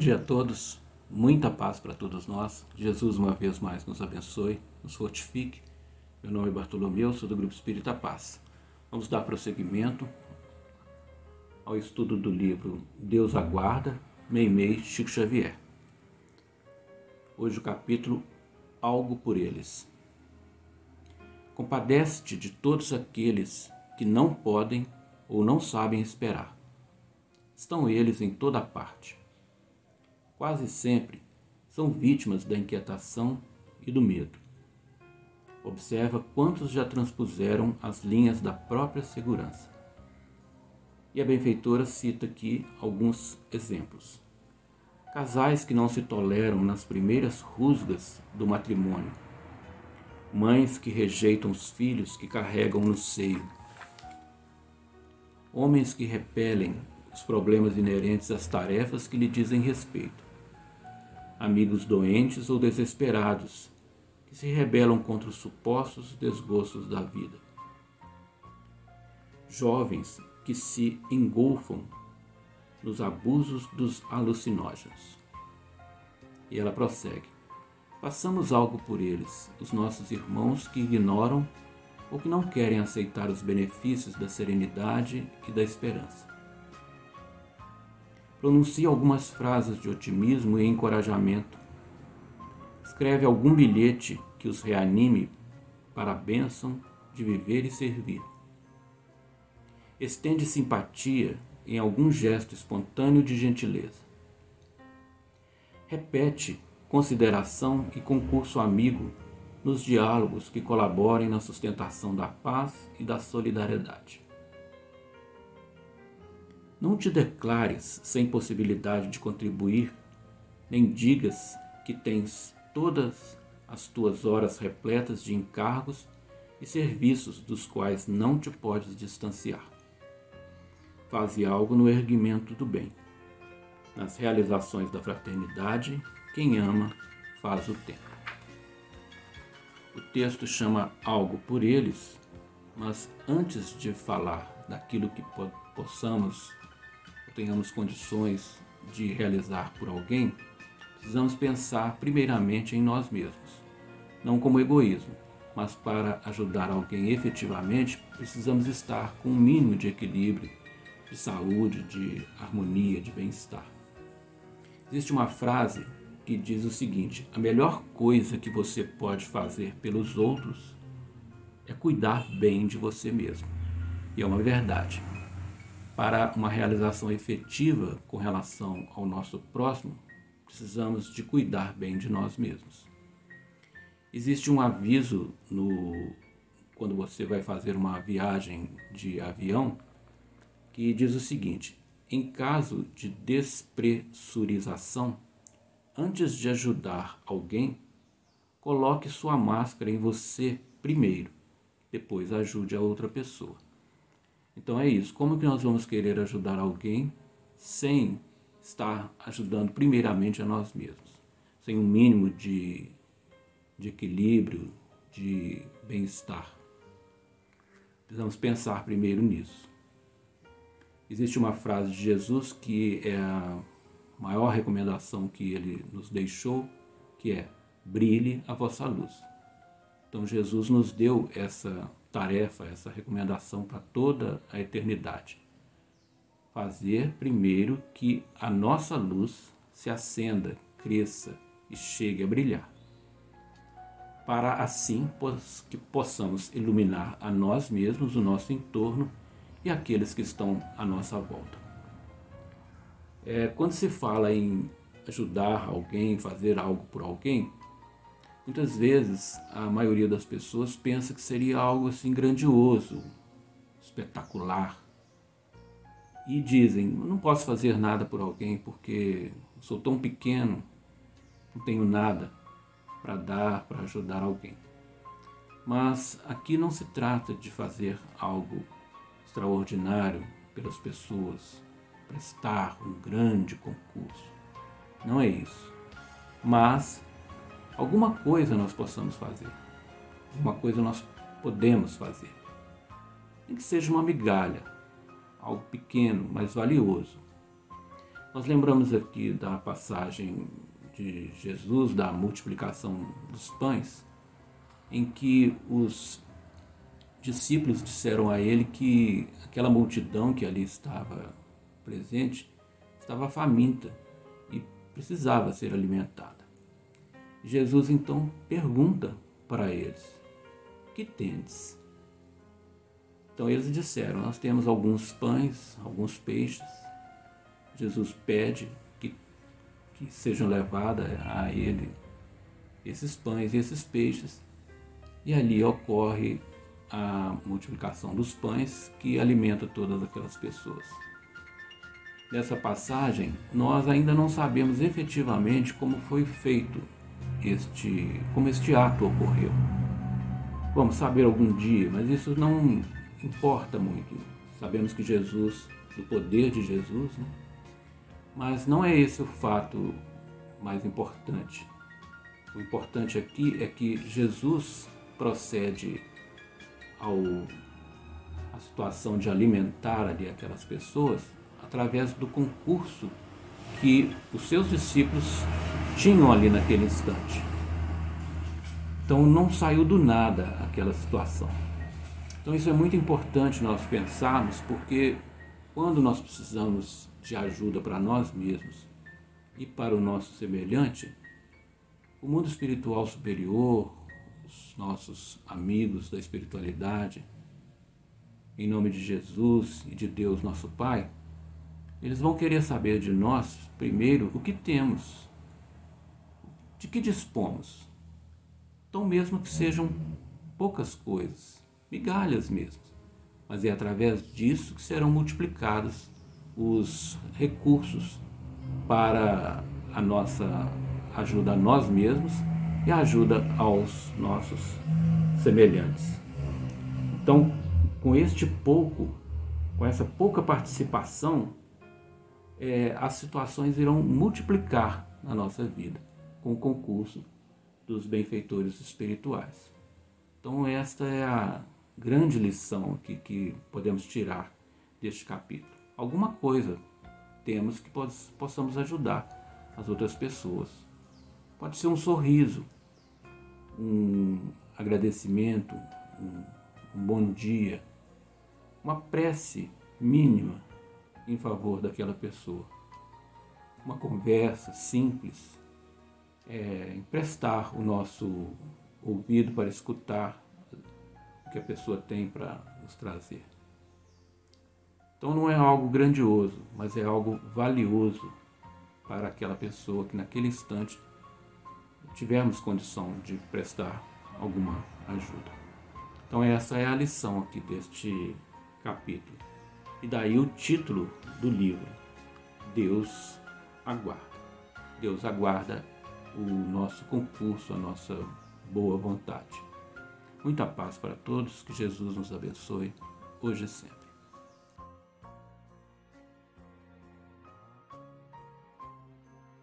dia a todos, muita paz para todos nós. Jesus, uma vez mais, nos abençoe, nos fortifique. Meu nome é Bartolomeu, sou do Grupo Espírita Paz. Vamos dar prosseguimento ao estudo do livro Deus Aguarda, Meimei Chico Xavier. Hoje o capítulo Algo por Eles. Compadece-te de todos aqueles que não podem ou não sabem esperar. Estão eles em toda parte quase sempre são vítimas da inquietação e do medo. Observa quantos já transpuseram as linhas da própria segurança. E a benfeitora cita aqui alguns exemplos. Casais que não se toleram nas primeiras rusgas do matrimônio. Mães que rejeitam os filhos que carregam no seio. Homens que repelem os problemas inerentes às tarefas que lhe dizem respeito amigos doentes ou desesperados, que se rebelam contra os supostos desgostos da vida. Jovens que se engolfam nos abusos dos alucinógenos. E ela prossegue: Façamos algo por eles, os nossos irmãos que ignoram ou que não querem aceitar os benefícios da serenidade e da esperança pronuncia algumas frases de otimismo e encorajamento. Escreve algum bilhete que os reanime para a bênção de viver e servir. Estende simpatia em algum gesto espontâneo de gentileza. Repete consideração e concurso amigo nos diálogos que colaborem na sustentação da paz e da solidariedade. Não te declares sem possibilidade de contribuir, nem digas que tens todas as tuas horas repletas de encargos e serviços dos quais não te podes distanciar. Faze algo no erguimento do bem. Nas realizações da fraternidade, quem ama faz o tempo. O texto chama algo por eles, mas antes de falar daquilo que possamos tenhamos condições de realizar por alguém, precisamos pensar primeiramente em nós mesmos. Não como egoísmo, mas para ajudar alguém efetivamente, precisamos estar com um mínimo de equilíbrio, de saúde, de harmonia, de bem-estar. Existe uma frase que diz o seguinte: a melhor coisa que você pode fazer pelos outros é cuidar bem de você mesmo. E é uma verdade para uma realização efetiva com relação ao nosso próximo, precisamos de cuidar bem de nós mesmos. Existe um aviso no quando você vai fazer uma viagem de avião que diz o seguinte: em caso de despressurização, antes de ajudar alguém, coloque sua máscara em você primeiro, depois ajude a outra pessoa. Então é isso. Como que nós vamos querer ajudar alguém sem estar ajudando primeiramente a nós mesmos? Sem um mínimo de, de equilíbrio, de bem-estar. Precisamos pensar primeiro nisso. Existe uma frase de Jesus que é a maior recomendação que ele nos deixou, que é: brilhe a vossa luz. Então Jesus nos deu essa tarefa, essa recomendação para toda a eternidade. Fazer primeiro que a nossa luz se acenda, cresça e chegue a brilhar. Para assim que possamos iluminar a nós mesmos, o nosso entorno e aqueles que estão à nossa volta. É, quando se fala em ajudar alguém, fazer algo por alguém, Muitas vezes a maioria das pessoas pensa que seria algo assim grandioso, espetacular. E dizem: não posso fazer nada por alguém porque sou tão pequeno, não tenho nada para dar, para ajudar alguém. Mas aqui não se trata de fazer algo extraordinário pelas pessoas, prestar um grande concurso. Não é isso. Mas alguma coisa nós possamos fazer. Alguma coisa nós podemos fazer. Nem que seja uma migalha, algo pequeno, mas valioso. Nós lembramos aqui da passagem de Jesus, da multiplicação dos pães, em que os discípulos disseram a ele que aquela multidão que ali estava presente estava faminta e precisava ser alimentada. Jesus então pergunta para eles: Que tendes? Então eles disseram: Nós temos alguns pães, alguns peixes. Jesus pede que, que sejam levados a ele esses pães e esses peixes. E ali ocorre a multiplicação dos pães que alimenta todas aquelas pessoas. Nessa passagem, nós ainda não sabemos efetivamente como foi feito este, como este ato ocorreu. Vamos saber algum dia, mas isso não importa muito. Sabemos que Jesus, do poder de Jesus, né? mas não é esse o fato mais importante. O importante aqui é que Jesus procede ao a situação de alimentar ali aquelas pessoas através do concurso que os seus discípulos tinham ali naquele instante. Então não saiu do nada aquela situação. Então isso é muito importante nós pensarmos, porque quando nós precisamos de ajuda para nós mesmos e para o nosso semelhante, o mundo espiritual superior, os nossos amigos da espiritualidade, em nome de Jesus e de Deus nosso Pai, eles vão querer saber de nós, primeiro, o que temos, de que dispomos. Então, mesmo que sejam poucas coisas, migalhas mesmo, mas é através disso que serão multiplicados os recursos para a nossa ajuda a nós mesmos e ajuda aos nossos semelhantes. Então, com este pouco, com essa pouca participação, é, as situações irão multiplicar na nossa vida com o concurso dos benfeitores espirituais. Então, esta é a grande lição que, que podemos tirar deste capítulo. Alguma coisa temos que possamos ajudar as outras pessoas Pode ser um sorriso, um agradecimento, um, um bom dia, uma prece mínima em favor daquela pessoa. Uma conversa simples, é, emprestar o nosso ouvido para escutar o que a pessoa tem para nos trazer. Então não é algo grandioso, mas é algo valioso para aquela pessoa que naquele instante tivermos condição de prestar alguma ajuda. Então essa é a lição aqui deste capítulo. E daí o título do livro, Deus aguarda. Deus aguarda o nosso concurso, a nossa boa vontade. Muita paz para todos, que Jesus nos abençoe, hoje e sempre.